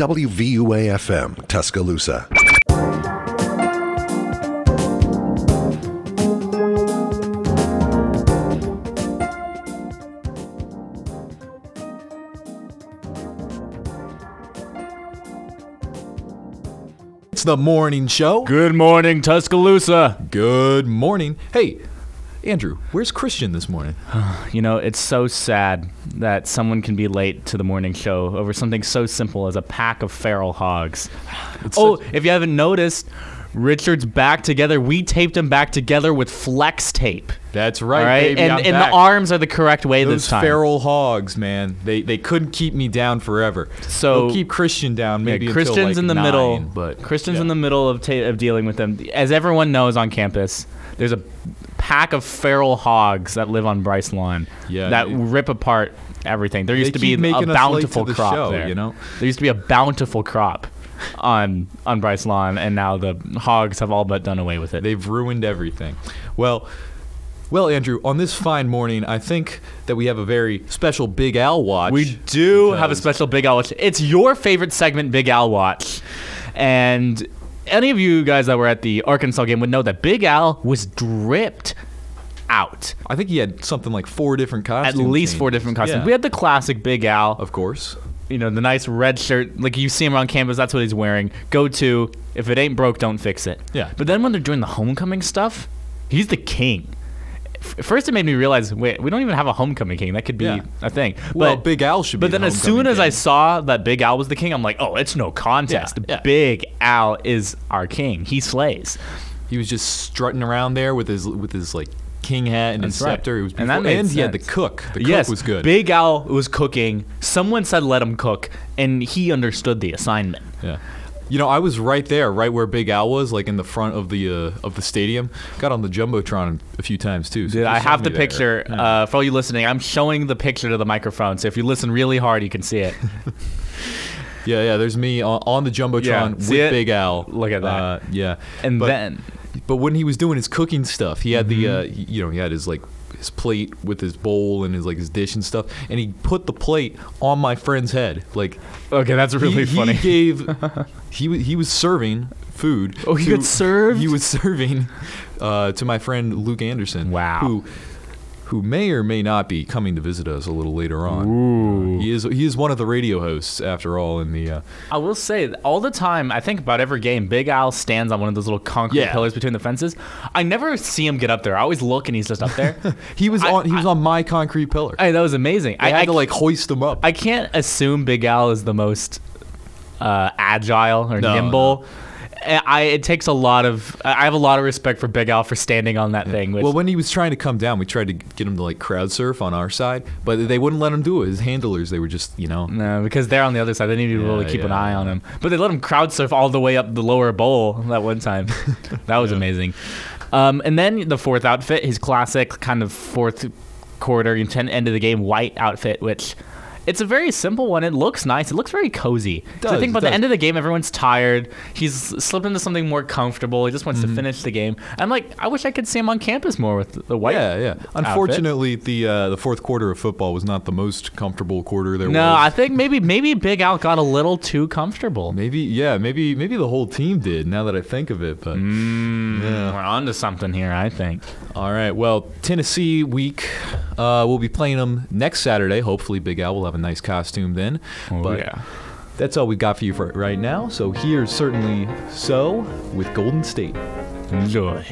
WVUA FM, Tuscaloosa. It's the morning show. Good morning, Tuscaloosa. Good morning. Hey, Andrew, where's Christian this morning? You know, it's so sad that someone can be late to the morning show over something so simple as a pack of feral hogs. oh, if you haven't noticed, Richard's back together. We taped him back together with flex tape. That's right, right, baby. and and the arms are the correct way Those this time. feral hogs, man. They they couldn't keep me down forever. So- They'll keep Christian down Yeah, maybe until, Christian's like, in the nine, middle, but Christian's yeah. in the middle of ta- of dealing with them. As everyone knows on campus, there's a pack of feral hogs that live on Bryce Lawn. Yeah, that rip apart everything. There used to be a making us late to bountiful crop show, there. you know? there used to be a bountiful crop on on Bryce Lawn, and now the hogs have all but done away with it. They've ruined everything. Well, well, Andrew, on this fine morning, I think that we have a very special Big Al watch. We do have a special Big Al Watch. It's your favorite segment, Big Al Watch. And any of you guys that were at the Arkansas game would know that Big Al was dripped out. I think he had something like four different costumes. At least four different costumes. Yeah. We had the classic Big Al, of course. you know, the nice red shirt. Like you see him around campus, that's what he's wearing. Go to, if it ain't broke, don't fix it. Yeah. But then when they're doing the homecoming stuff, he's the king. F- First, it made me realize, wait, we don't even have a homecoming king. That could be Yeah. a thing. Well, But- Big Al should be But the then, as soon as I saw that Big Al was the king, I'm like, oh, it's no contest. Yeah, yeah. Big Al is our king. He slays. He was just strutting around there with his with his like king hat and his That's right. scepter. It was And that and he had the cook. The cook yes, was good. Big Al was cooking. Someone said let him cook, and he understood the assignment. Yeah. You know, I was right there, right where Big Al was, like in the front of the uh, of the stadium. Got on the jumbotron a few times too. so Dude, I have the picture. Uh, for all you listening, I'm showing the picture to the microphone. So if you listen really hard, you can see it. Yeah, yeah. There's me on, on the jumbotron Yeah, with it? Big Al. Look at that. Uh, yeah. And but, then, but when he was doing his cooking stuff, he had the uh, Mm-hmm. you know he had his like his plate with his bowl and his like his dish and stuff, and he put the plate on my friend's head. Like okay, that's really he, funny. He gave he wa- he was serving food. Oh, he got served? He was serving uh, to my friend Luke Anderson. Wow. Who who may or may not be coming to visit us a little later on. Uh, he is he is one of the radio hosts after all in the uh, I will say, all the time, I think about every game, Big Al stands on one of those little concrete Yeah. pillars between the fences. I never see him get up there. I always look and he's just up there. he was I- on he was on my concrete pillar. Hey, that was amazing. I I, had I to like hoist him up. I can't assume Big Al is the most uh, agile or No, nimble. I, I- it takes a lot of. I have a lot of respect for Big Al for standing on that thing. Which, well, when he was trying to come down, we tried to get him to like crowd surf on our side, but they wouldn't let him do it. His handlers, they were just you know. no, because they're on the other side. They need to really Yeah, keep an eye on him. But they let him crowd surf all the way up the lower bowl that one time. that was amazing. Um, and then the fourth outfit, his classic kind of fourth quarter, end of the game white outfit, which. It's a very simple one. It looks nice. It looks very cozy. 'Cause I does, think by the does. end of the game, everyone's tired. He's slipped into something more comfortable. He just wants Mm-hmm. to finish the game. I'm like, I wish I could see him on campus more with the white. Yeah, yeah. outfit. Unfortunately, the uh, the fourth quarter of football was not the most comfortable quarter there was. No, was. I think maybe maybe Big Al got a little too comfortable. Maybe, yeah, maybe maybe the whole team did. Now that I think of it, but Mm. yeah. We're on to something here, I think. All right. Well, Tennessee week, uh, we'll be playing them next Saturday. Hopefully, Big Al will have a nice costume then. Oh, but yeah. that's all we've got for you for right now. So here's certainly so with Golden State. Enjoy.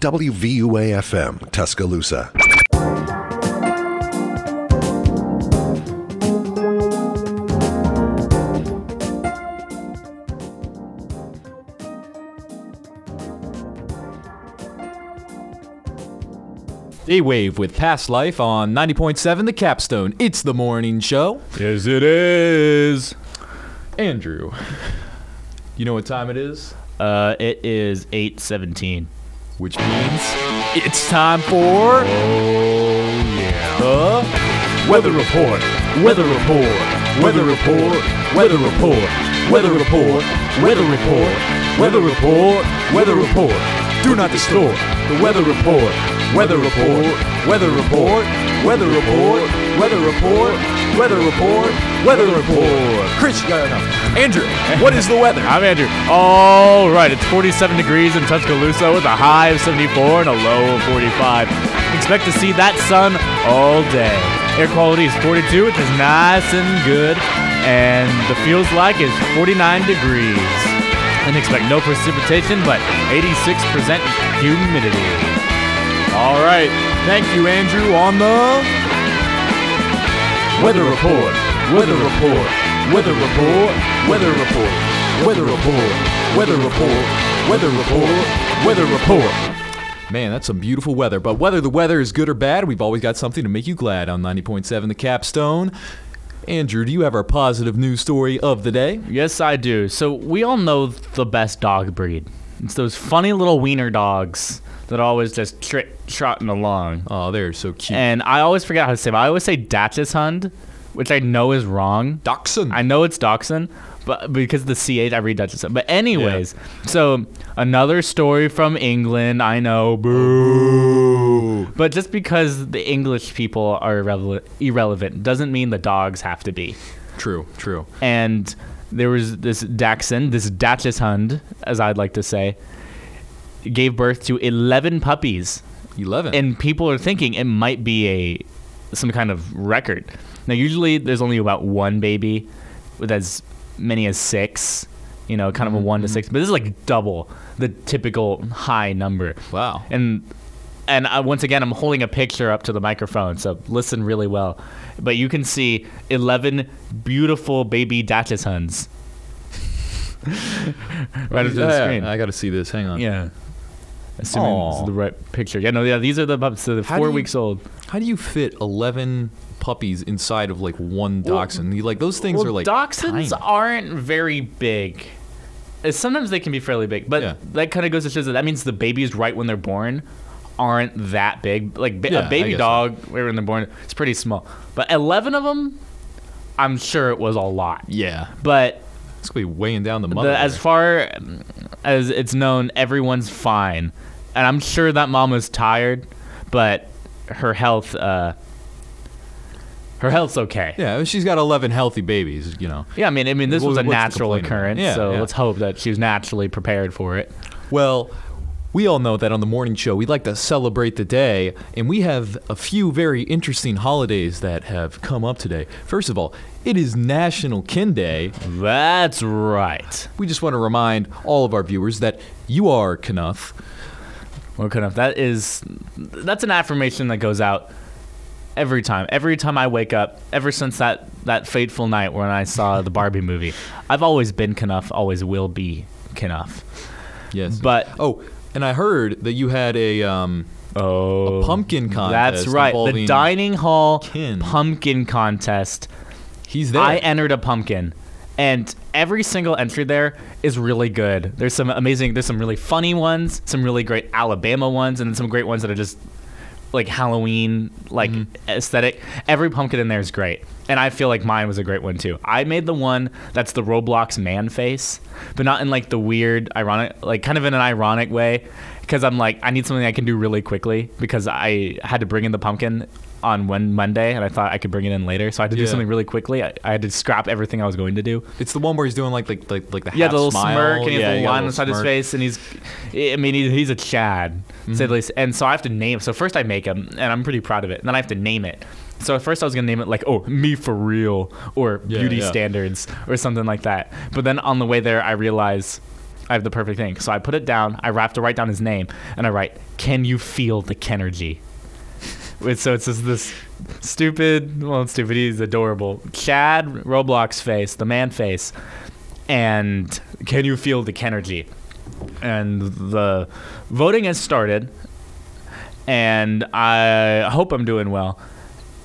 WVUA FM, Tuscaloosa. A wave with past life on 90.7 The Capstone. It's the morning show. Yes, it is. Andrew, you know what time it is? Uh, it is eight seventeen. Which means it's time for Oh yeah. the Weather report. Weather report. Weather report. Weather report. Weather report. Weather report. weather report, weather report. Do not distort. The weather report, weather report, weather report, weather report, weather report, weather report, weather report. Chris, you got enough. Andrew, what is the weather? I'm Andrew. All right, it's 47 degrees in Tuscaloosa with a high of 74 and a low of 45. Expect to see that sun all day. Air quality is 42, which is nice and good, and the feels like is 49 degrees. And expect no precipitation, but 86% humidity. All right. Thank you, Andrew, on the weather report, weather report, weather report, weather report, weather report, weather report, weather report, weather report. Man, that's some beautiful weather. But whether the weather is good or bad, we've always got something to make you glad on 90.7 The Capstone. Andrew, do you have our positive news story of the day? Yes, I do. So we all know the best dog breed. It's those funny little wiener dogs that always just tri- trotting along. Oh, they're so cute. And I always forget how to say it. I always say Dachshund, which I know is wrong. Dachshund. I know it's Dachshund, but because the CH, I read Dachshund. But anyways, so another story from England. I know, boo. But just because the English people are irrelevant, irrelevant doesn't mean the dogs have to be. True, true. And there was this Dachshund, this Dachshund, as I'd like to say, gave birth to 11 puppies 11. and people are thinking it might be a some kind of record. Now, usually there's only about one baby with as many as six. You know, kind of a mm-hmm, one to mm-hmm. six, but this is like double the typical high number. wow. And and I, once again, I'm holding a picture up to the microphone, so listen really well. But you can see 11 beautiful baby Dachshunds right up to the Yeah, screen. I got to see this. Hang on. Yeah. Assuming Aw. this is the right picture. Yeah, no, yeah, these are the pups. So they're How do four you- weeks old. How do you fit 11 puppies inside of like one dachshund? You, like those things well, are like dachshunds tiny. aren't very big. Uh, Sometimes they can be fairly big, but Yeah. that kind of goes to show that that means the babies right when they're born aren't that big. Like ba- Yeah, a baby guess so. dog right when they're born, it's pretty small. But 11 of them, I'm sure it was a lot. Yeah. But It's going to be weighing down the mother. the, as there. far as it's known, everyone's fine, and I'm sure that mom was tired, but her health, uh, her health's okay. yeah, she's got 11 healthy babies, you know. Yeah, I mean, I mean, this What- was a what's the natural complaint about? occurrence, Yeah, so yeah. let's hope that she was naturally prepared for it. Well, we all know that on the morning show, we like to celebrate the day, and we have a few very interesting holidays that have come up today. First of all, it is National Kin Day. That's right. We just want to remind all of our viewers that you are Kenough. Of. That is, that's an affirmation that goes out every time. Every time I wake up, ever since that that fateful night when I saw the Barbie movie, I've always been Kenough, always will be Kenough. Yes. But oh, and I heard that you had a um, oh, a pumpkin contest. That's right. The dining hall kin. pumpkin contest. He's there. I entered a pumpkin, and every single entry there is really good. There's some amazing. There's some really funny ones, some really great Alabama ones, and then some great ones that are just like Halloween like mm-hmm. aesthetic. Every pumpkin in there is great. And I feel like mine was a great one too. I made the one that's the Roblox man face, but not in like the weird ironic like kind of in an ironic way because I'm like I need something I can do really quickly because I had to bring in the pumpkin on one Monday and I thought I could bring it in later. So I had to do Yeah. something really quickly. I, I had to scrap everything I was going to do. It's the one where he's doing like like like, like the Yeah, half the little smile. smirk and he has yeah, the you got a line little inside his smirk. face, and he's, I mean, he, he's a Chad, to say the Mm-hmm. least. And so I have to name. So first I make him, and I'm pretty proud of it. And then I have to name it. So at first I was gonna name it like, oh, me for real, or Yeah, beauty yeah. standards, or something like that. But then on the way there, I realize I have the perfect thing. So I put it down. I have to write down his name, and I write, "Can you feel the Kenergy?" So it's just this stupid, well, it's stupid. He's adorable. Chad Roblox face, the man face, and can you feel the Kenergy? And the voting has started, and I hope I'm doing well.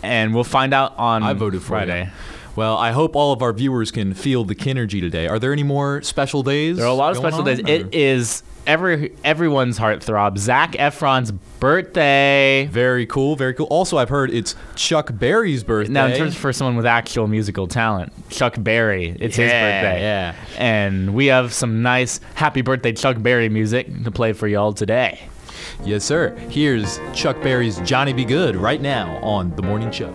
And we'll find out on I voted for you. Friday. Well, I hope all of our viewers can feel the Kenergy today. Are there any more special days? There are a lot of special days. on, It or- is every everyone's heartthrob. Zac Efron's birthday. very cool, very cool. Also, I've heard it's Chuck Berry's birthday. Now, in terms for someone with actual musical talent, Chuck Berry, it's his Yeah, birthday. yeah. And we have some nice happy birthday Chuck Berry music to play for y'all today. yes, sir. Here's Chuck Berry's Johnny B. Goode right now on the morning show.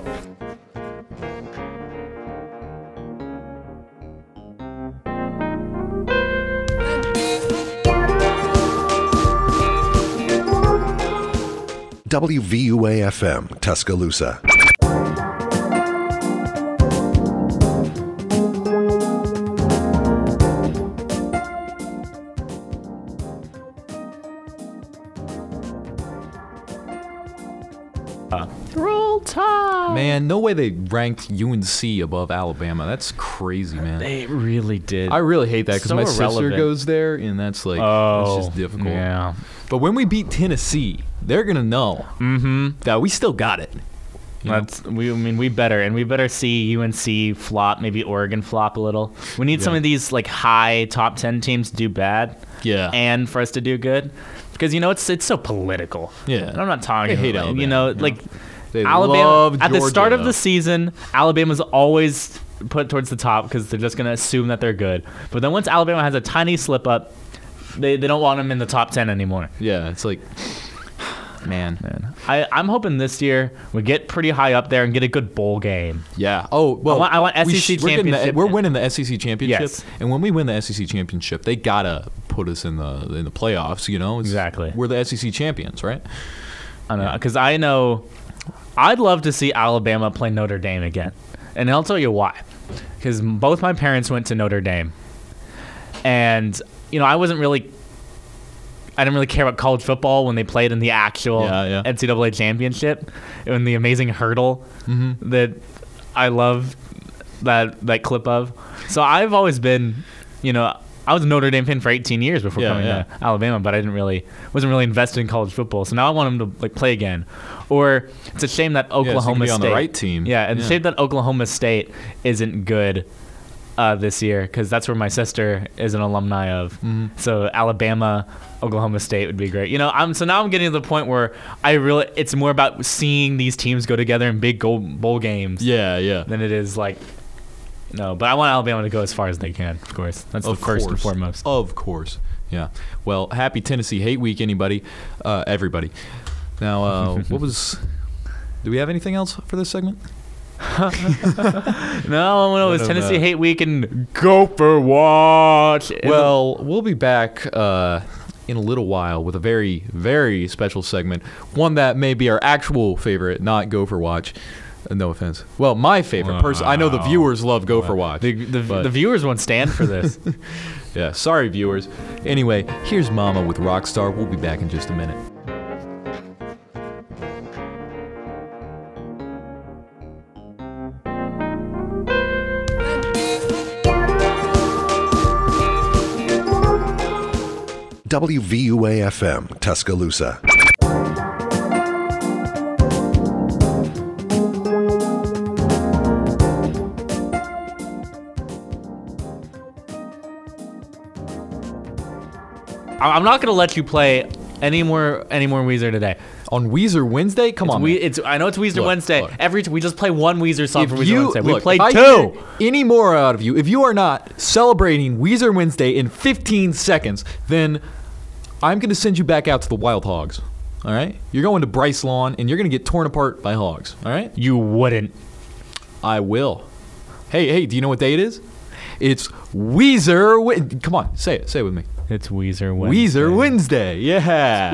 WVUA FM, Tuscaloosa. Roll Tide. Man, no way they ranked UNC above Alabama. That's crazy, man. They really did. I really hate that because So my sister irrelevant. goes there, and that's like oh, it's just difficult. Yeah. But when we beat Tennessee, they're gonna know Mm-hmm. that we still got it. You know? That's we. I mean, we better and we better see UNC flop, maybe Oregon flop a little. We need some of these like high top ten teams to do bad, Yeah. and for us to do good, because you know it's it's so political. Yeah. and I'm not talking. About, Alabama, You know, you like They Alabama at the start of the season, Alabama's always put towards the top because they're just gonna assume that they're good. But then once Alabama has a tiny slip up, they they don't want them in the top ten anymore. Yeah, it's like, man. Man, I, I'm hoping this year we get pretty high up there and get a good bowl game. Yeah. Oh well. want- I want we SEC we're getting the- championship. we're winning the SEC championship, Yes. and when we win the SEC championship, they gotta put us in the in the playoffs. You know, It's- Exactly. We're the SEC champions, right? I know because I know I'd love to see Alabama play Notre Dame again, and I'll tell you why. Because both my parents went to Notre Dame, and you know I wasn't really. I didn't really care about college football when they played in the actual Yeah, yeah. NCAA championship in the amazing hurdle Mm-hmm. that I love that that clip of. So I've always been, you know, I was a Notre Dame fan for 18 years before Yeah, coming yeah. to Alabama, but I didn't really wasn't really invested in college football. So now I want them to like play again. Or it's a shame that so Oklahoma be on State the right team. Yeah, and it's a Yeah. shame that Oklahoma State isn't good uh, this year because that's where my sister is an alumni of. Mm-hmm. So Alabama, Oklahoma State would be great. You know, I'm so now I'm getting to the point where I really it's more about seeing these teams go together in big goal, bowl games Yeah, yeah. than it is like no. But I want Alabama to go as far as they can. Of course, that's Of the first and foremost. Of course. Yeah. Well, happy Tennessee Hate Week, anybody, uh, everybody. Now, uh, what was? Do we have anything else for this segment? No, no, it was What Tennessee Hate Week and Gopher Watch. Well, we'll be back uh, in a little while with a very, very special segment. One that may be our actual favorite, not Gopher Watch. Uh, no offense. Well, my favorite person. I know the Wow. viewers love Gopher Watch. the, the, but- the viewers won't stand for this. yeah, sorry, viewers. Anyway, here's Mama with Rockstar. We'll be back in just a minute. WVUA FM, Tuscaloosa. I- I'm not gonna let you play any more any more Weezer today. On Weezer Wednesday? Come It's on. we, man. it's I know it's Weezer Look, Wednesday. look. Every t- we just play one Weezer song for Weezer you Wednesday. we look, played if two. hear any more out of you, if you are not celebrating Weezer Wednesday in 15 seconds, then I'm going to send you back out to the Wild Hogs. All right? You're going to Bryce Lawn and you're going to get torn apart by hogs. All right? You wouldn't. I will. Hey, hey, do you know what day it is? It's Weezer. Wed- Come on, say it. Say it with me. It's Weezer Wednesday. Weezer Wednesday. Yeah.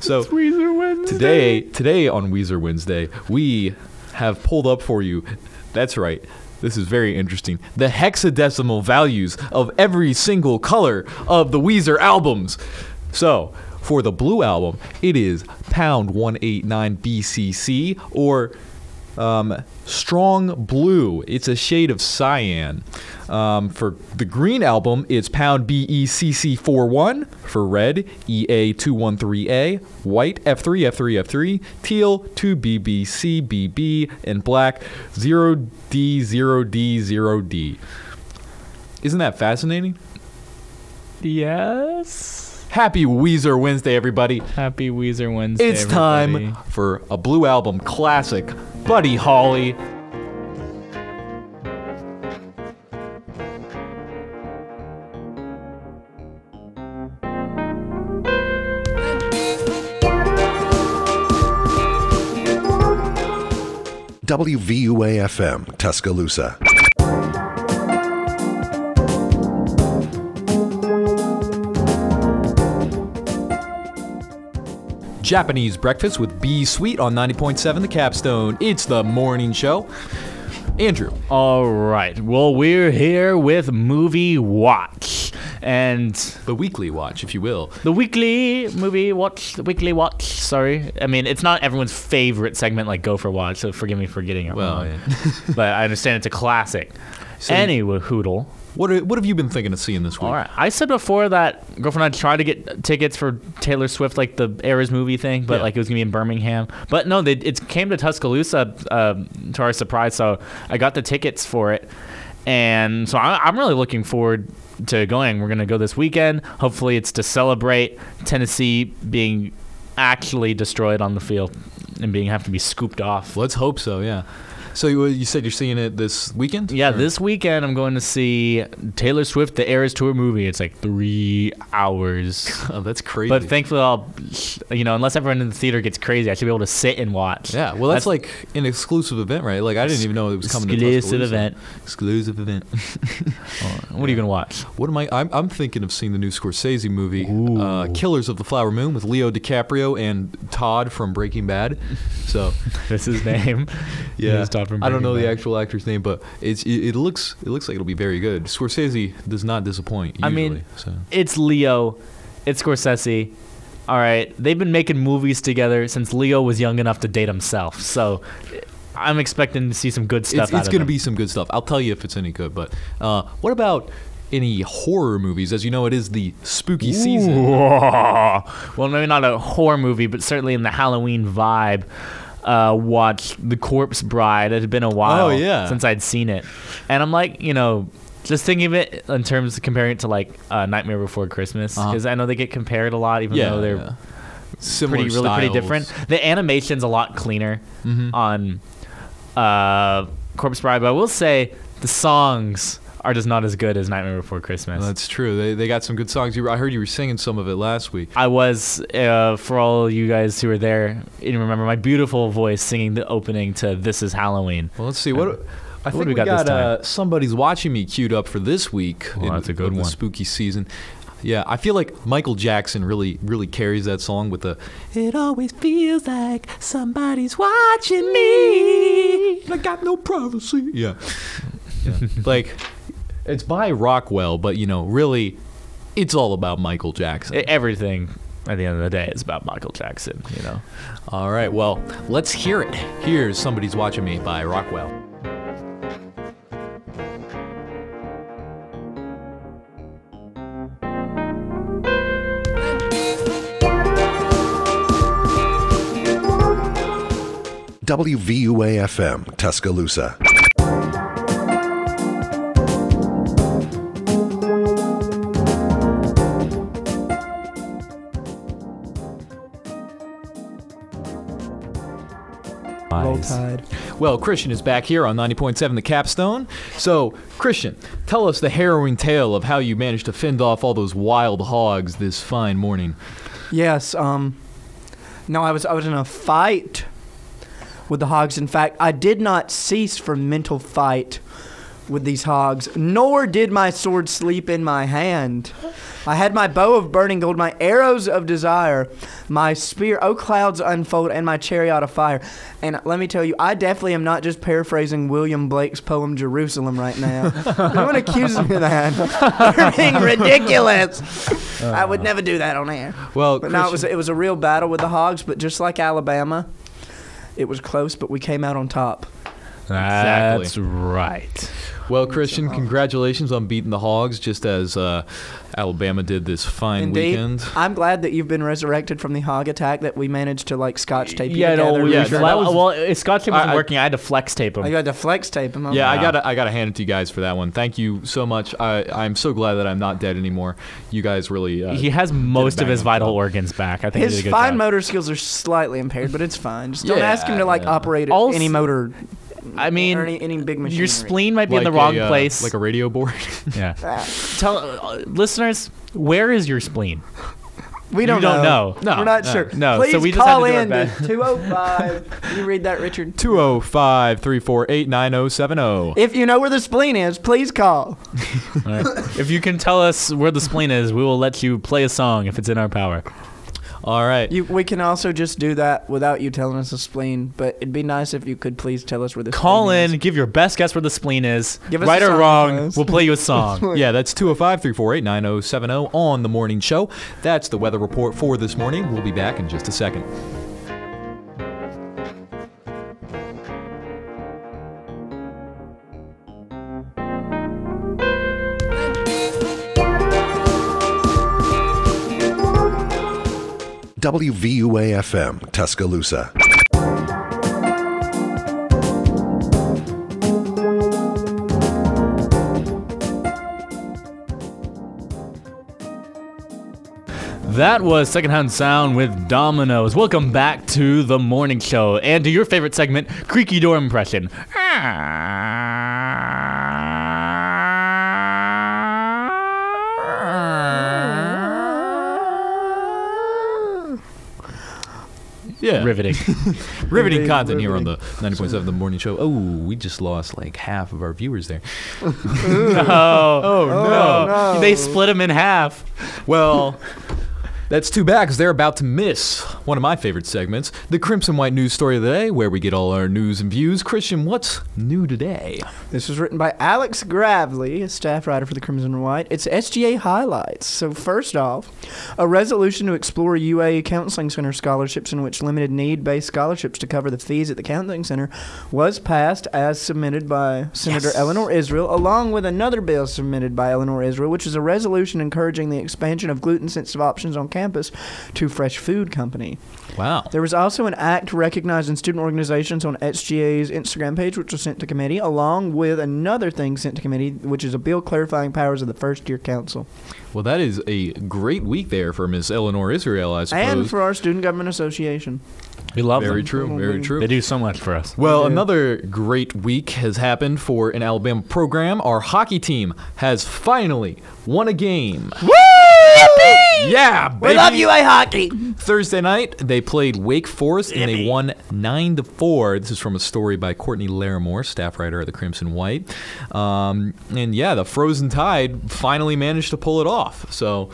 so Weezer Wednesday. today, today on Weezer Wednesday, we have pulled up for you. That's right. This is very interesting. The hexadecimal values of every single color of the Weezer albums. So, for the blue album, it is pound 189 BCC or Um, strong blue. It's a shade of cyan. Um, for the green album, it's pound BECC41. For red, E EA213A. White, F3, F3, F3. Teal, 2BBC, BB. And black, 0D, 0D, 0D. Isn't that fascinating? Yes. Happy Weezer Wednesday, everybody. Happy Weezer Wednesday. It's everybody. time for a Blue Album classic, Buddy Holly. WVUA FM, Tuscaloosa. Japanese breakfast with Be Sweet on 90.7 The Capstone. It's the morning show. Andrew, All right. Well, we're here with Movie Watch. And the weekly watch, if you will. the weekly movie watch, the weekly watch, sorry. I mean, it's not everyone's favorite segment like Go for Watch, so forgive me for getting it Well, wrong. yeah. but I understand it's a classic. So- anyway, Hoodle. What, are- what have you been thinking of seeing this week? All right. I said before that girlfriend and I tried to get tickets for Taylor Swift, like the Eras movie thing, but Yeah. like it was gonna be in Birmingham. But no, they, it came to Tuscaloosa um, to our surprise, so I got the tickets for it, and so I, I'm really looking forward to going. We're gonna go this weekend. Hopefully, it's to celebrate Tennessee being actually destroyed on the field and being have to be scooped off. Let's hope so, yeah. So you, you said you're seeing it this weekend? Yeah, Or- this weekend I'm going to see Taylor Swift, the Eras Tour movie. It's like three hours. Oh, that's crazy. But thankfully, I'll, you know, unless everyone in the theater gets crazy, I should be able to sit and watch. yeah, well, that's, like an exclusive event, right? Like, I didn't even know it was coming to Exclusive Tuscaloosa. event. Exclusive event. What are you gonna watch? What am I? I'm, I'm thinking of seeing the new Scorsese movie, uh, Killers of the Flower Moon, with Leo DiCaprio and Todd from Breaking Bad. So, That's his name. yeah, Todd from I don't know Breaking the actual actor's name, but it's it, it looks it looks like it'll be very good. Scorsese does not disappoint. I mean, so. It's Leo. It's Scorsese. All right, they've been making movies together since Leo was young enough to date himself. So, I'm expecting to see some good stuff. it's, it's going to be some good stuff. I'll tell you if it's any good. But uh, what about any horror movies? As you know, it is the spooky season. well, maybe not a horror movie, but certainly in the Halloween vibe. Uh, watch The Corpse Bride. It had been a while Oh, yeah. since I'd seen it, and I'm like, you know, just thinking of it in terms of comparing it to like uh, Nightmare Before Christmas, Uh-huh. because I know they get compared a lot, even Yeah, though they're yeah. similar pretty, really pretty different. The animation's a lot cleaner Mhm. on uh, Corpse Bride, but I will say the songs are just not as good as Nightmare Before Christmas. That's true. They, they got some good songs. You, I heard you were singing some of it last week. I was, uh, for all you guys who were there, and remember my beautiful voice singing the opening to "This Is Halloween." Well, let's see what. I think we we got got, uh, somebody's watching me queued up for this week. Well, that's a good of the one. spooky season. Yeah, I feel like Michael Jackson really, really carries that song with the. It always feels like somebody's watching me. I got no privacy. Yeah, yeah. like it's by Rockwell, but you know, really, it's all about Michael Jackson. Everything at the end of the day is about Michael Jackson. You know. all right, well, let's hear it. Here's somebody's watching me by Rockwell. WVUA FM, Tuscaloosa. Roll Tide. Well, Christian is back here on 90.7 The Capstone. So, Christian, tell us the harrowing tale of how you managed to fend off all those wild hogs this fine morning. Yes. Um. No, I was I was in a fight with the hogs. In fact, I did not cease from mental fight with these hogs, nor did my sword sleep in my hand. I had my bow of burning gold, my arrows of desire, my spear, oh clouds unfold, and my chariot of fire. And let me tell you, I definitely am not just paraphrasing William Blake's poem Jerusalem right now. no one accuses me of that. You're being ridiculous. I would uh. never do that on air. Well, But no, it was it was a real battle with the hogs. But just like Alabama, It was close, but we came out on top. That's right. Well, Christian, congratulations on beating the Hogs, just as uh, Alabama did this fine Indeed, weekend. I'm glad that you've been resurrected from the hog attack. That we managed to like scotch tape you Yeah, no, together. we Yeah, fle- that was- well, if Scotch tape wasn't I- I- working, I had to flex tape him. You had to flex tape him. Yeah, I gotta, I gotta hand it to you guys for that one. Thank you so much. I, I'm so glad that I'm not dead anymore. You guys really. Uh, he has most of his vital top. organs back. I think he His did a good fine job. motor skills are slightly impaired, but it's fine. Just don't Yeah, ask him to like yeah. operate Also- any motor. I mean, any, any big machine. Your spleen might be in the wrong a, uh, place. like a radio board. yeah. Tell uh, listeners, where is your spleen? We don't, don't know. No, We're not no, sure. no, Please so we just had call to in to 205. you read that, Richard? 205 348 9070. If you know where the spleen is, please call. All right. if you can tell us where the spleen is, we will let you play a song if it's in our power. All right. You, we can also just do that without you telling us the spleen, but it'd be nice if you could please tell us where the Call in, give your best guess where the spleen is. Give us right a or song, wrong, we'll play you a song. Yeah, that's 205 348 9070 on the morning show. That's the weather report for this morning. We'll be back in just a second. WVUA FM, Tuscaloosa. That was Secondhand Sound with Dominoes. Welcome back to the morning show and to your favorite segment, Creaky Door Impression. Ah. Yeah. Riveting. Riveting Riveting, content here on the 90.7 The Morning Show. Oh, we just lost like half of our viewers there. Oh. oh, Oh, no. no. They split them in half. Well, that's too bad because they're about to miss one of my favorite segments, the Crimson White News Story of the Day, where we get all our news and views. Christian, what's new today? This was written by Alex Gravely, a staff writer for the Crimson and White. It's SGA highlights. So, first off, a resolution to explore UA Counseling Center scholarships in which limited need based scholarships to cover the fees at the Counseling Center was passed as submitted by Senator Eleanor Israel, along with another bill submitted by Eleanor Israel, which is a resolution encouraging the expansion of gluten sensitive options on campus to Fresh Food Company. Wow. There was also an act recognizing student organizations on SGA's Instagram page, which was sent to committee, along with another thing sent to committee, which is a bill clarifying powers of the first year council. Well, that is a great week there for Miss Eleanor Israel, I suppose. And for our Student Government Association. We love very them. true, very true. They do so much for us. Well, another great week has happened for an Alabama program. Our hockey team has finally won a game. Woo! Yeah, baby. We love UA hockey! Thursday night, they played Wake Forest and they won nine to four. This is from a story by Courtney Larimore, staff writer at the Crimson White. Um, and yeah, the Frozen Tide finally managed to pull it off. So.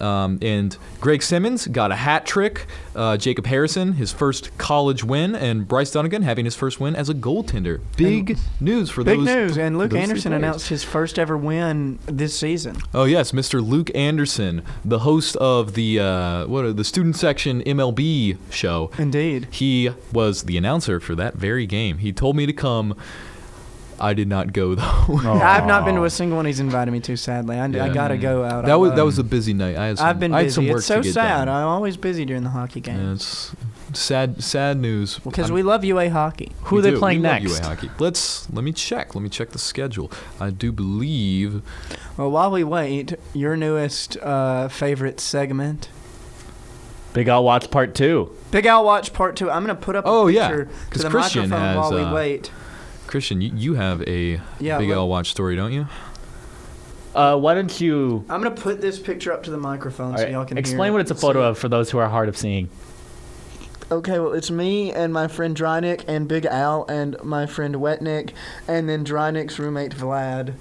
Um, and Greg Simmons got a hat trick. Uh, Jacob Harrison, his first college win, and Bryce Dunnigan having his first win as a goaltender. Big news for Big those. Big news. And Luke Anderson announced his first ever win this season. Oh yes, Mr. Luke Anderson, the host of the uh, what are the student section MLB show. Indeed. He was the announcer for that very game. He told me to come. I did not go though. I've not been to a single one he's invited me to, sadly. I, I Yeah. gotta go out. that was that was a busy night. I had some, I've been I had busy. some work It's so to get sad. done. I'm always busy during the hockey game. And it's sad sad news. Because I'm- we love UA hockey. Who we are they do. playing We love next? UA hockey. Let's let me check. Let me check the schedule. I do believe Well, while we wait, your newest uh, favorite segment. Big Al Watch Part 2. Big Al Watch Part 2. I'm going to put up a Oh, yeah, picture 'cause to the Christian microphone has, while we uh, wait. Christian, you, you have a Yeah, Big let- L watch story, don't you? Uh, why don't you I'm going to put this picture up to the microphone all so y'all can explain hear what it's a photo see of for those who are hard of seeing? Okay, well, it's me and my friend Drynick and Big Al and my friend Wetnick and then Drynick's roommate Vlad.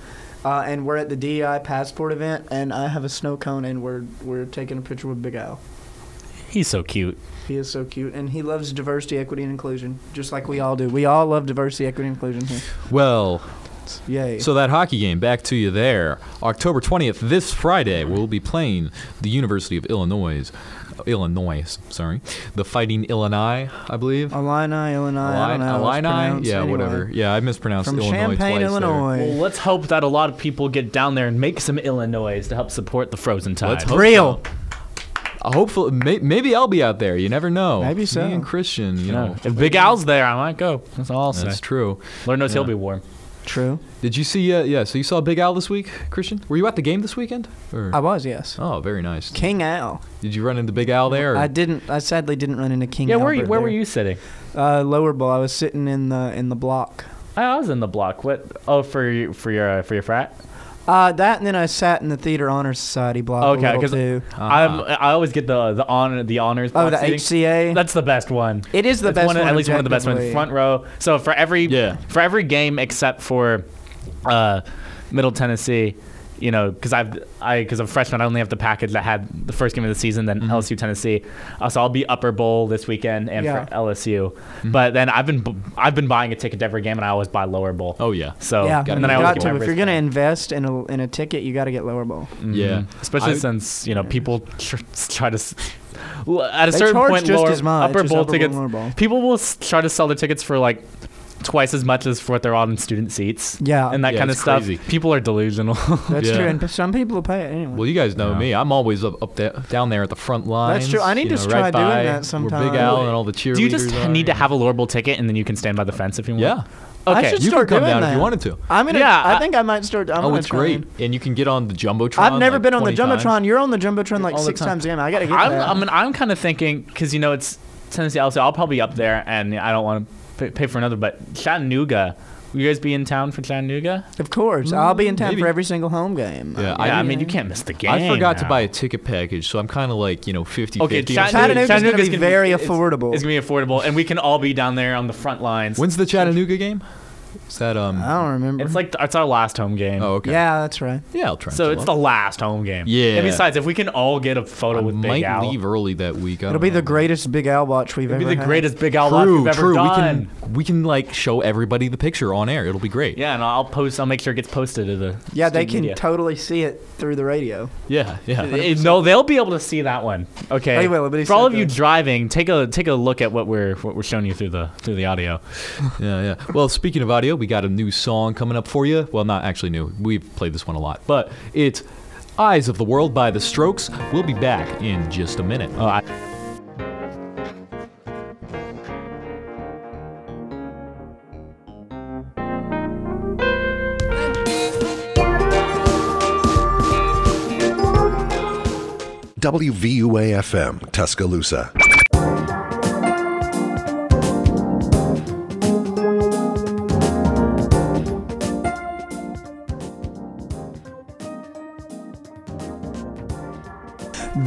Uh, and we're at the DEI passport event, and I have a snow cone, and we're we're taking a picture with Big Al. He's so cute. He is so cute, and he loves diversity, equity, and inclusion, just like we all do. We all love diversity, equity, and inclusion here. Well, Yay! So that hockey game, back to you there. October 20th, this Friday, we'll be playing the University of Illinois Illinois. Sorry, the Fighting Illini, I believe. Illini, Illinois. I don't know. how it's Illini? Yeah, anyway. whatever. Yeah, I mispronounced From Illinois Champaign, twice there. Illinois. Well, let's hope that a lot of people get down there and make some Illinois to help support the Frozen Tide. Let's hope Real. so. Uh, Hopefully, may, maybe I'll be out there. You never know. Maybe so. Me and Christian, you You know. know, if Big Al's there, I might go. That's all I'll say. That's true. Lord knows he'll be warm. True. Did you see? Uh, yeah. So you saw Big Al this week, Christian? Were you at the game this weekend? Or? I was, yes. oh, very nice. King Al. Did you run into Big Al there? or- I didn't. I sadly didn't run into King. Yeah, where, you, Albert where were you sitting? Uh, lower bowl. I was sitting in the in the block. I I was in the block. What? Oh, for you, for your uh, for your frat. Uh, that and then I sat in the Theater Honor Society block. Okay, a little 'cause too. I'm, Uh-huh. I always get the the honor the honors. Oh, block the seating. HCA. That's the best one. it is the It's best one, one. At least one of the best ones. Front row. So for every Yeah. for every game except for uh, Middle Tennessee, you know, because I've I because I'm a freshman, I only have the package that had the first game of the season, then Mhm. LSU Tennessee. Uh, so I'll be Upper Bowl this weekend and Yeah. for LSU. Mm-hmm. But then I've been I've been buying a ticket to every game, and I always buy Lower Bowl. oh yeah. So yeah, and then I always get to. If you're gonna invest in a in a ticket, you got to get lower bowl. Yeah. Mhm. especially I- since you know people tr- try to. s- at a They certain point, just lower, as much upper as bowl upper tickets. lower bowl. People will s- try to sell their tickets for like twice as much as for what they're on student seats. Yeah. and that Yeah, kind of it's stuff. crazy. People are delusional. That's Yeah. true, and some people will pay it anyway. Well, you guys know Yeah. me. I'm always up, up there, down there at the front line. That's true. I need to know, try right doing that Where sometime. Big Al and all the cheerleaders Do you just are, need to have a lower ticket and then you can stand by the fence if you want? Yeah. I Okay. should You start could come doing down if that. you wanted to. I'm gonna. Yeah, I, I- think I might start. I'm oh, gonna it's try great. and- And you can get on the jumbotron. I've never like been on the 20 times. jumbotron. You're on the jumbotron like All the six time. times a game. I gotta get I'm, that. I mean, I'm kind of thinking because you know it's Tennessee. LSU. I'll probably be up there, and I don't want to pay, pay for another. But Chattanooga, will you guys be in town for Chattanooga? of course, I'll be in town maybe. for every single home game. Yeah, Yeah, I I, mean- mean you can't miss the game. I forgot to now. buy a ticket package, so I'm kind of like, you know, 50 Okay, 50. Chattanooga- Chattanooga's gonna Chattanooga's be gonna be- very it's- affordable. It's gonna be affordable, and we can all be down there on the front lines. When's the Chattanooga game? Is that um? I don't remember. It's like it's our last home game. Oh, okay. Yeah, that's right. Yeah, I'll try. So it's pull the last home game. Yeah. And besides, if we can all get a photo I with might Big Al, leave early that week. I It'll don't be the greatest Big Al watch we've it'd be ever the had. greatest Big Al watch True, we've ever true. done. We can we can like show everybody the picture on air. It'll be great. Yeah, and I'll post. I'll make sure it gets posted to the. Yeah, they student can media. totally see it through the radio. yeah, yeah. Eh, no, they'll be able to see that one. Okay. They will, but he For all said of you that. driving, take a take a look at what we're what we're showing you through the through the audio. Yeah, yeah. Well, speaking of audio, we got a new song coming up for you. Well, not actually new. We've played this one a lot, but it's "Eyes of the World" by The Strokes. We'll be back in just a minute. Uh, I, WVUA FM, Tuscaloosa.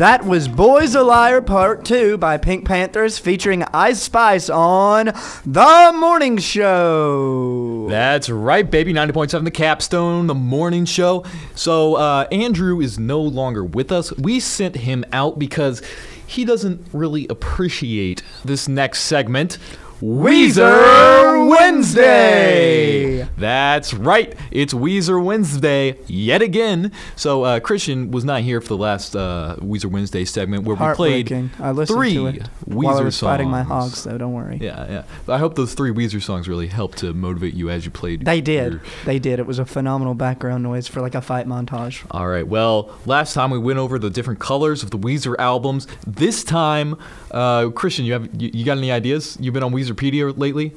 That was Boys a Liar Part 2 by PinkPantheress featuring Ice Spice on The Morning Show. That's right, baby. 90.7 The Capstone, the morning show. So, uh, Andrew is no longer with us. We sent him out because he doesn't really appreciate this next segment. Weezer Wednesday. That's right. It's Weezer Wednesday yet again. So uh, Christian was not here for the last uh, Weezer Wednesday segment where we played. I listened three to it Weezer while I was songs. fighting my hogs, though. Don't worry. Yeah, yeah. But I hope those three Weezer songs really helped to motivate you as you played. They did. your- They did. It was a phenomenal background noise for like a fight montage. All right. Well, last time we went over the different colors of the Weezer albums. This time, uh, Christian, you have you, you got any ideas? You've been on Weezerpedia lately?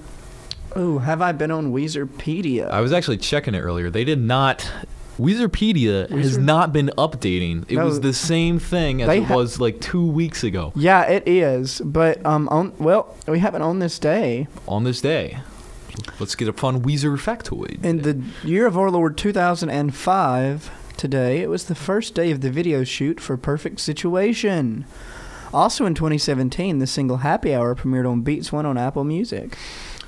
Ooh, have I been on Weezerpedia? I was actually checking it earlier. They did not. Weezerpedia has not been updating. It No. was the same thing as it ha- was like two weeks ago yeah, it is. But um, on well, we have it on this day on this day. Let's get a fun Weezer factoid. in the year of our Lord 2005. Today, it was the first day of the video shoot for Perfect Situation. Also in 2017, the single Happy Hour premiered on Beats One on Apple Music.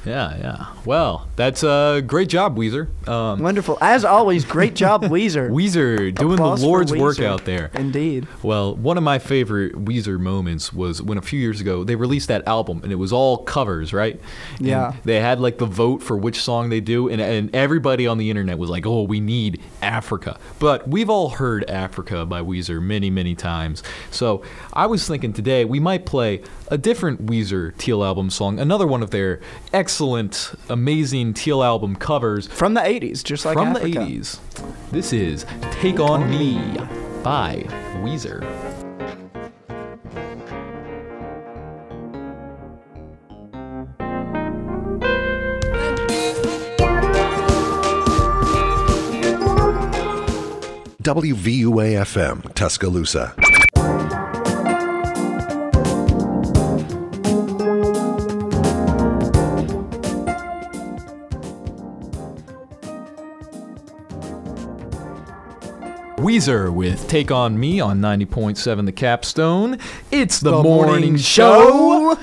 Yeah, yeah. Well, that's a great job, Weezer. Um, Wonderful. As always, great job, Weezer. Weezer doing Applause the Lord's work out there. Indeed. Well, one of my favorite Weezer moments was when a few years ago they released that album and it was all covers, right? And Yeah. they had like the vote for which song they do, and, and everybody on the internet was like, oh, we need Africa. But we've all heard Africa by Weezer many, many times. So I was thinking today we might play a different Weezer Teal album song, another one of their excellent, amazing Teal album covers From the 80s, just like from Africa. the 80s. This is Take On Me by Weezer. WVUA FM, Tuscaloosa. Weezer with Take On Me on 90.7 The Capstone. It's the, The morning, morning show.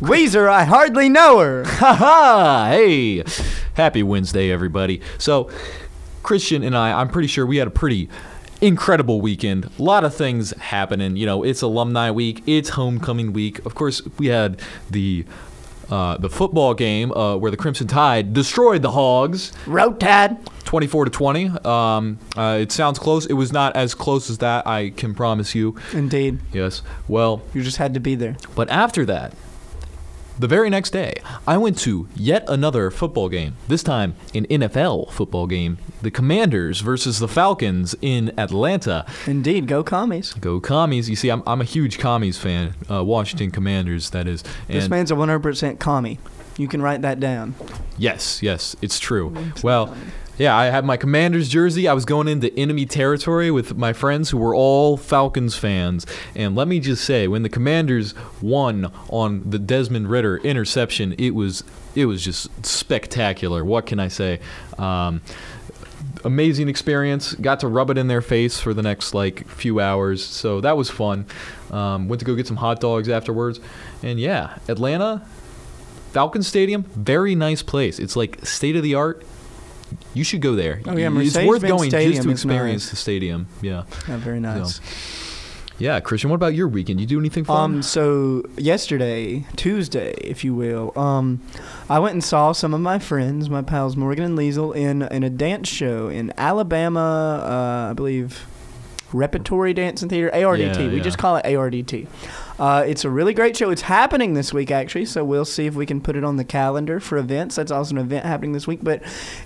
Weezer, I hardly know her. Ha ha! hey, happy Wednesday, everybody. So, Christian and I, I'm pretty sure we had a pretty incredible weekend. A lot of things happening. You know, it's alumni week, it's homecoming week. Of course, we had the uh, the football game uh, where the Crimson Tide destroyed the Hogs. Roll Tide. 24 to 20. Um, uh, it sounds close. It was not as close as that, I can promise you. Indeed. Yes. Well, You just had to be there. but after that, the very next day, I went to yet another football game. This time, an NFL football game. The Commanders versus the Falcons in Atlanta. Indeed. Go commies. Go Commies. You see, I'm, I'm a huge Commies fan. Uh, Washington Commanders, that is. This man's a 100% commie. You can write that down. Yes, yes, it's true. Well, yeah, I had my Commanders jersey. I was going into enemy territory with my friends who were all Falcons fans. And let me just say, when the Commanders won on the Desmond Ridder interception, it was it was just spectacular. What can I say? Um, amazing experience. Got to rub it in their face for the next like few hours, so that was fun. Um, went to go get some hot dogs afterwards, and yeah, Atlanta. Falcon Stadium, very nice place. It's like state of the art. You should go there. Oh, yeah, Mercedes it's worth Mercedes-Benz going Stadium just to experience nice. the stadium. Yeah, Yeah, very nice. yeah. Christian, what about your weekend? You do anything fun? Um, so yesterday, Tuesday, if you will, um, I went and saw some of my friends, my pals Morgan and Liesel, in in a dance show in Alabama, uh, I believe, Repertory Dance and Theater, ARDT. Yeah, we yeah. just call it ARDT. Uh, it's a really great show. It's happening this week, actually, so we'll see if we can put it on the calendar for events. That's also an event happening this week, but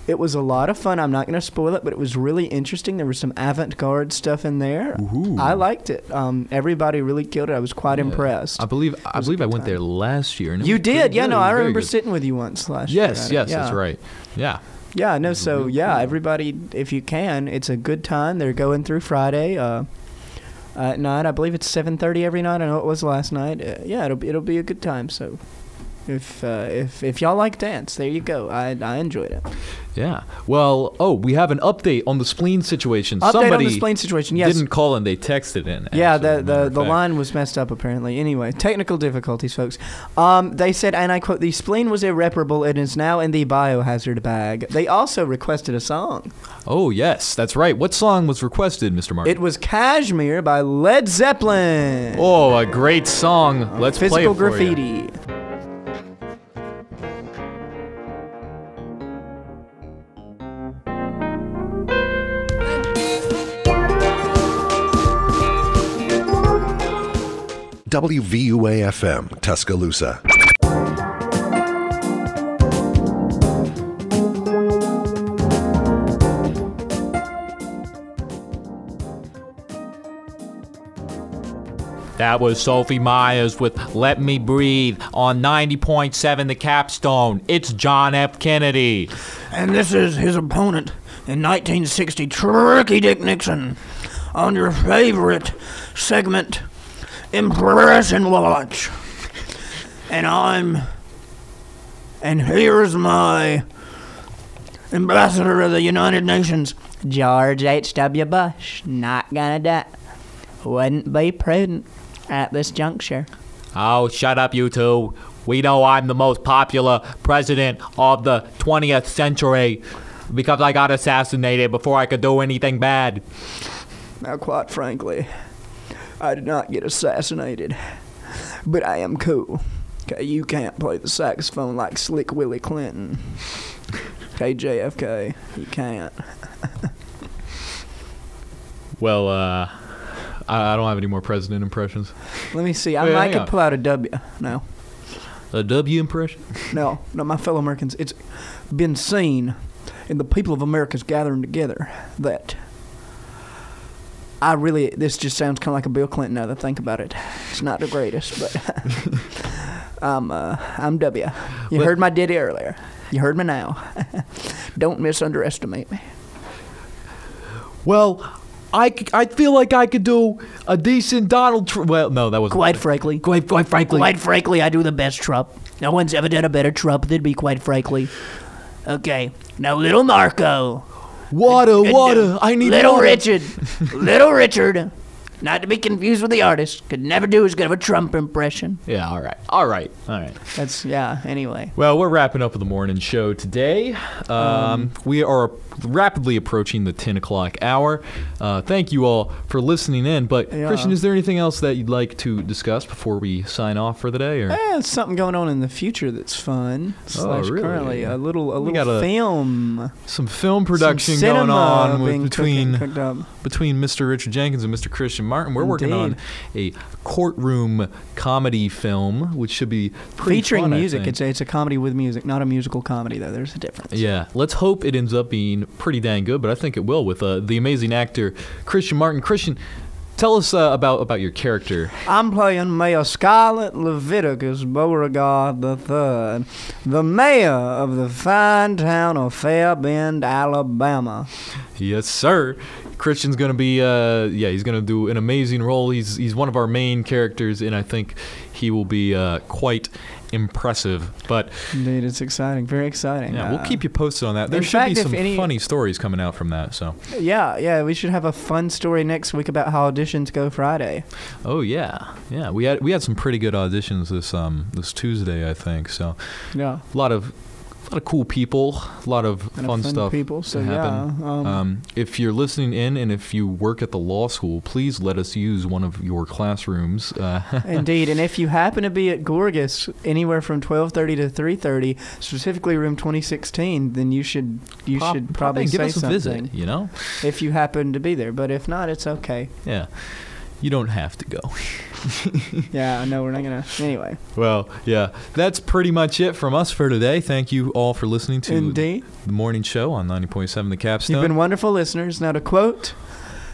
it was a lot of fun. I'm not going to spoil it, but it was really interesting. There was some avant garde stuff in there. Ooh. I liked it. Um, everybody really killed it. I was quite Yeah. impressed. I believe I believe I went time. there last year. And You did, yeah. good. No, I remember good. sitting with you once last Yes, year. yes, yeah. that's right. Yeah. Yeah, no. So yeah, everybody, if you can, it's a good time. They're going through Friday. Uh, at night, I believe it's seven thirty every night. I know it was last night. Uh, yeah, it'll be, it'll be a good time. So, if uh, if if y'all like dance, there you go. I I enjoyed it. Yeah. Well, oh, we have an update on the spleen situation. Update Somebody on the spleen situation. Yes. didn't call and they texted in. Yeah, actually, the the, the line was messed up apparently. Anyway, technical difficulties, folks. Um, they said, and I quote, "The spleen was irreparable and is now in the biohazard bag." They also requested a song. Oh yes, that's right. What song was requested, Mr. Martin? It was "Kashmir" by Led Zeppelin. oh, a great song. Let's play Physical it for you. WVUA FM, Tuscaloosa. That was Sophie Myers with Let Me Breathe on 90.7 The Capstone. It's John F. Kennedy. And this is his opponent in 1960, Tricky Dick Nixon, on your favorite segment, Impression Watch. And I'm. And here's my ambassador of the United Nations, George H.W. Bush. Not gonna die. Wouldn't be prudent at this juncture. Oh, shut up, you two. We know I'm the most popular president of the 20th century because I got assassinated before I could do anything bad. Now, quite frankly, I did not get assassinated, but I am cool. Okay, you can't play the saxophone like Slick Willie Clinton. Okay, JFK, you can't. Well, uh, I, I don't have any more president impressions. Let me see. I Wait, might could pull out a W. No, A W impression? no, no, my fellow Americans. It's been seen in the people of America's gathering together that I really. This just sounds kind of like a Bill Clinton now that I think about it. It's not the greatest, but I'm uh, I'm W. You Well- heard my ditty earlier. You heard me now. Don't misunderestimate me. Well, I, I feel like I could do a decent Donald Trump. Well, no, that was Quite frankly, quite quite frankly. quite frankly, I do the best Trump. No one's ever done a better Trump than me, quite frankly. Okay, now little Marco. Water, water. I need little water. Richard. little Richard. Not to be confused with the artist. Could never do as good of a Trump impression. Yeah, all right, all right, all right. That's yeah. Anyway, Well, we're wrapping up the morning show today. Um, we are rapidly approaching the 10 o'clock hour. Uh, thank you all for listening in. But, Yeah. Christian, is there anything else that you'd like to discuss before we sign off for the day? Or eh, something going on in the future that's fun. Slash really? currently a little a We little got a film some film some production going on with, between between Mr. Richard Jenkins and Mr. Christian Martin. We're working on a courtroom comedy film, which should be pretty featuring fun, music. It's a, it's a comedy with music, not a musical comedy though. There's a difference. Yeah, let's hope it ends up being pretty dang good, but I think it will with uh, the amazing actor Christian Martin. Christian, tell us uh, about about your character. I'm playing Mayor Scarlet Leviticus Beauregard III, the mayor of the fine town of Fairbend, Alabama. Yes, sir. Christian's gonna be uh, yeah, he's gonna do an amazing role. He's he's one of our main characters, and I think he will be uh, quite impressive. But Indeed, it's exciting, very exciting. yeah, we'll Uh, keep you posted on that. There should fact, be some any- funny stories coming out from that. So, Yeah, yeah, we should have a fun story next week about how auditions go Friday. oh yeah, yeah, we had we had some pretty good auditions this um this Tuesday, I think. So Yeah, a lot of a lot of cool people, a lot of fun, fun stuff. people. So to yeah, um, Um, if you're listening in and if you work at the law school, please let us use one of your classrooms. Uh, Indeed, and if you happen to be at Gorgas anywhere from twelve thirty to three thirty, specifically room twenty sixteen, then you should you pop- should probably give say us a something visit. You know, if you happen to be there. But if not, it's okay. yeah, you don't have to go. Yeah, no, we're not gonna. Anyway, Well, yeah, that's pretty much it from us for today. Thank you all for listening to indeed, the morning show on 90.7 The Capstone. you've been wonderful listeners. Now to quote,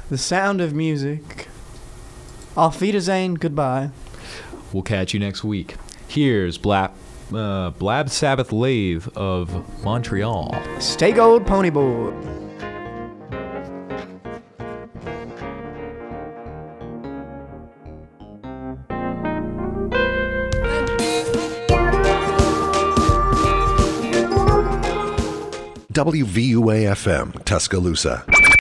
"The sound of music." Auf Wiedersehen. Goodbye. We'll catch you next week. Here's Blab, uh, Blab Sabbath Lathe of Montreal. Stay gold, ponyboy. WVUA FM, Tuscaloosa.